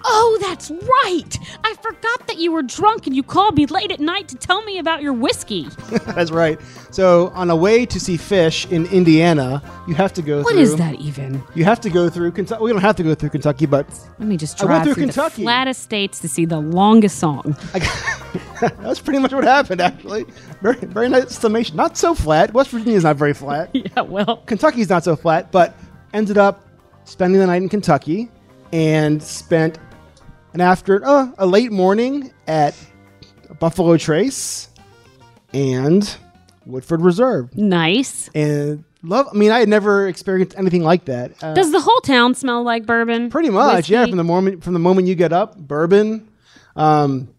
Oh, that's right. I forgot that you were drunk and you called me late at night to tell me about your whiskey. That's right. So on a way to see Phish in Indiana, you have to go What through. is that even? You have to go through Kentucky. We don't have to go through Kentucky, but Let me just I went drive through through, Kentucky. the flattest states to see the longest song. that's pretty much what happened. Actually, very very nice summation. Not so flat. West Virginia is not very flat. yeah, well, Kentucky's not so flat, but ended up spending the night in Kentucky and spent an after uh, a late morning at Buffalo Trace and Woodford Reserve. nice. And love. I mean, I had never experienced anything like that. Uh, Does the whole town smell like bourbon? pretty much, yeah. From the moment from the moment you get up, bourbon. Um,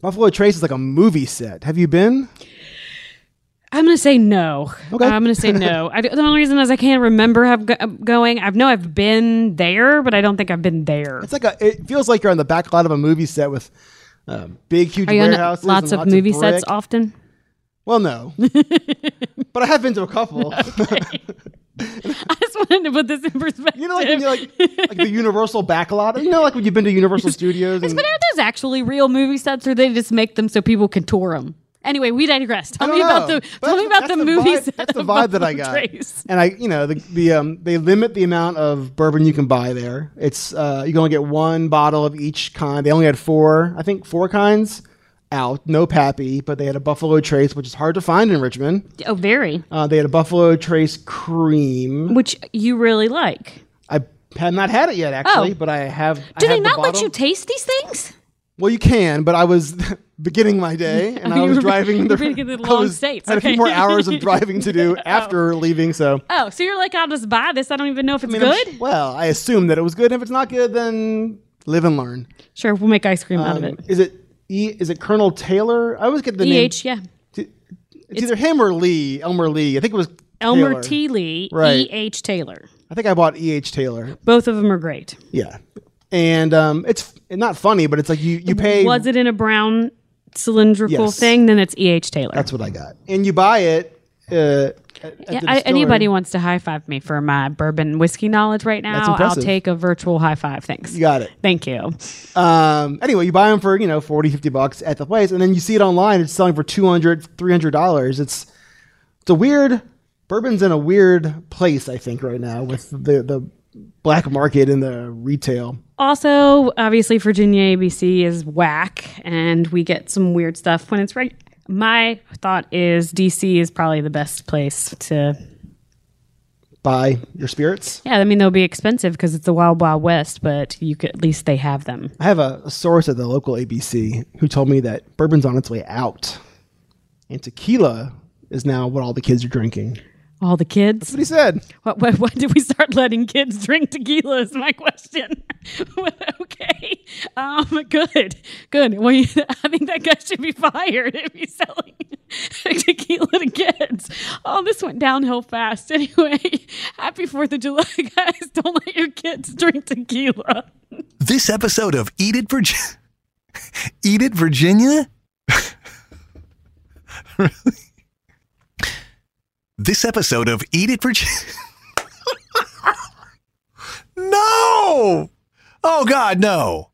Buffalo Trace is like a movie set. Have you been? I'm gonna say no. Okay. I'm gonna say no. I, the only reason is I can't remember have go, going. I know I've been there, but I don't think I've been there. It's like a. It feels like you're on the back lot of a movie set with uh, big, huge Are you on warehouses, lots and of movie brick. sets often? Well, no, but I have been to a couple. I just wanted to put this in perspective. you know, like when you like like the Universal back lot. You know, like when you've been to Universal Studios. And, But are those actually real movie sets, or they just make them so people can tour them? Anyway, we digress. Tell me don't about the But tell me about the that's movie vibe-. That's the vibe that I got. Trace. And I, you know, the the um they limit the amount of bourbon you can buy there. It's uh you can only get one bottle of each kind. They only had four, I think four kinds out. No Pappy, but they had a Buffalo Trace, which is hard to find in Richmond. Oh, very. Uh, they had a Buffalo Trace Cream. Which you really like. I have not had it yet, actually, Oh. but I have. Do I they have the not let you taste these things? Well, you can, but I was beginning my day, and I was driving. the, the I long was- states, Had a few more hours of driving to do after leaving. So, Oh, so you're like, I'll just buy this. I don't even know if it's I mean, good. well, I assume that it was good. If it's not good, then live and learn. Sure, we'll make ice cream out of Um, it. Is it E? Is it Colonel Taylor? I always get the name. EH, yeah. It's, either him or Lee. Elmer Lee. I think it was Elmer Taylor. T. Lee, Right. E.H. Taylor. I think I bought E. H. Taylor. Both of them are great. Yeah, and um, it's not funny, but it's like you you pay. Was it in a brown cylindrical Yes. thing? Then it's E.H. Taylor. That's what I got, and you buy it. Uh, at, at Yeah, the I, distillery. anybody wants to high five me for my bourbon whiskey knowledge right That's now, I'll impressive. take a virtual high five. Thanks. You got it. Thank you. Um, anyway, you buy them for, you know, 40, 50 bucks at the place, and then you see it online, it's selling for 200 $300. It's, it's a weird, bourbon's in a weird place, I think, right now with the, the black market in the retail. Also, obviously, Virginia ABC is whack, and we get some weird stuff when it's right. My thought is DC is probably the best place to. Buy your spirits. Yeah, I mean they'll be expensive because it's the wild, wild west, but you could at least they have them. I have a, a source at the local ABC who told me that bourbon's on its way out, and tequila is now what all the kids are drinking. That's All the kids. That's what he said. What, what, when did we start letting kids drink tequila? Is my question. okay, um, good, good. Well, you, I think that guy should be fired if he's selling tequila to kids. Oh, this went downhill fast. Anyway, happy Fourth of July, guys! Don't let your kids drink tequila. This episode of Eat It Virginia. Eat It Virginia? really? This episode of Eat It Virginia. no! Oh, God, no.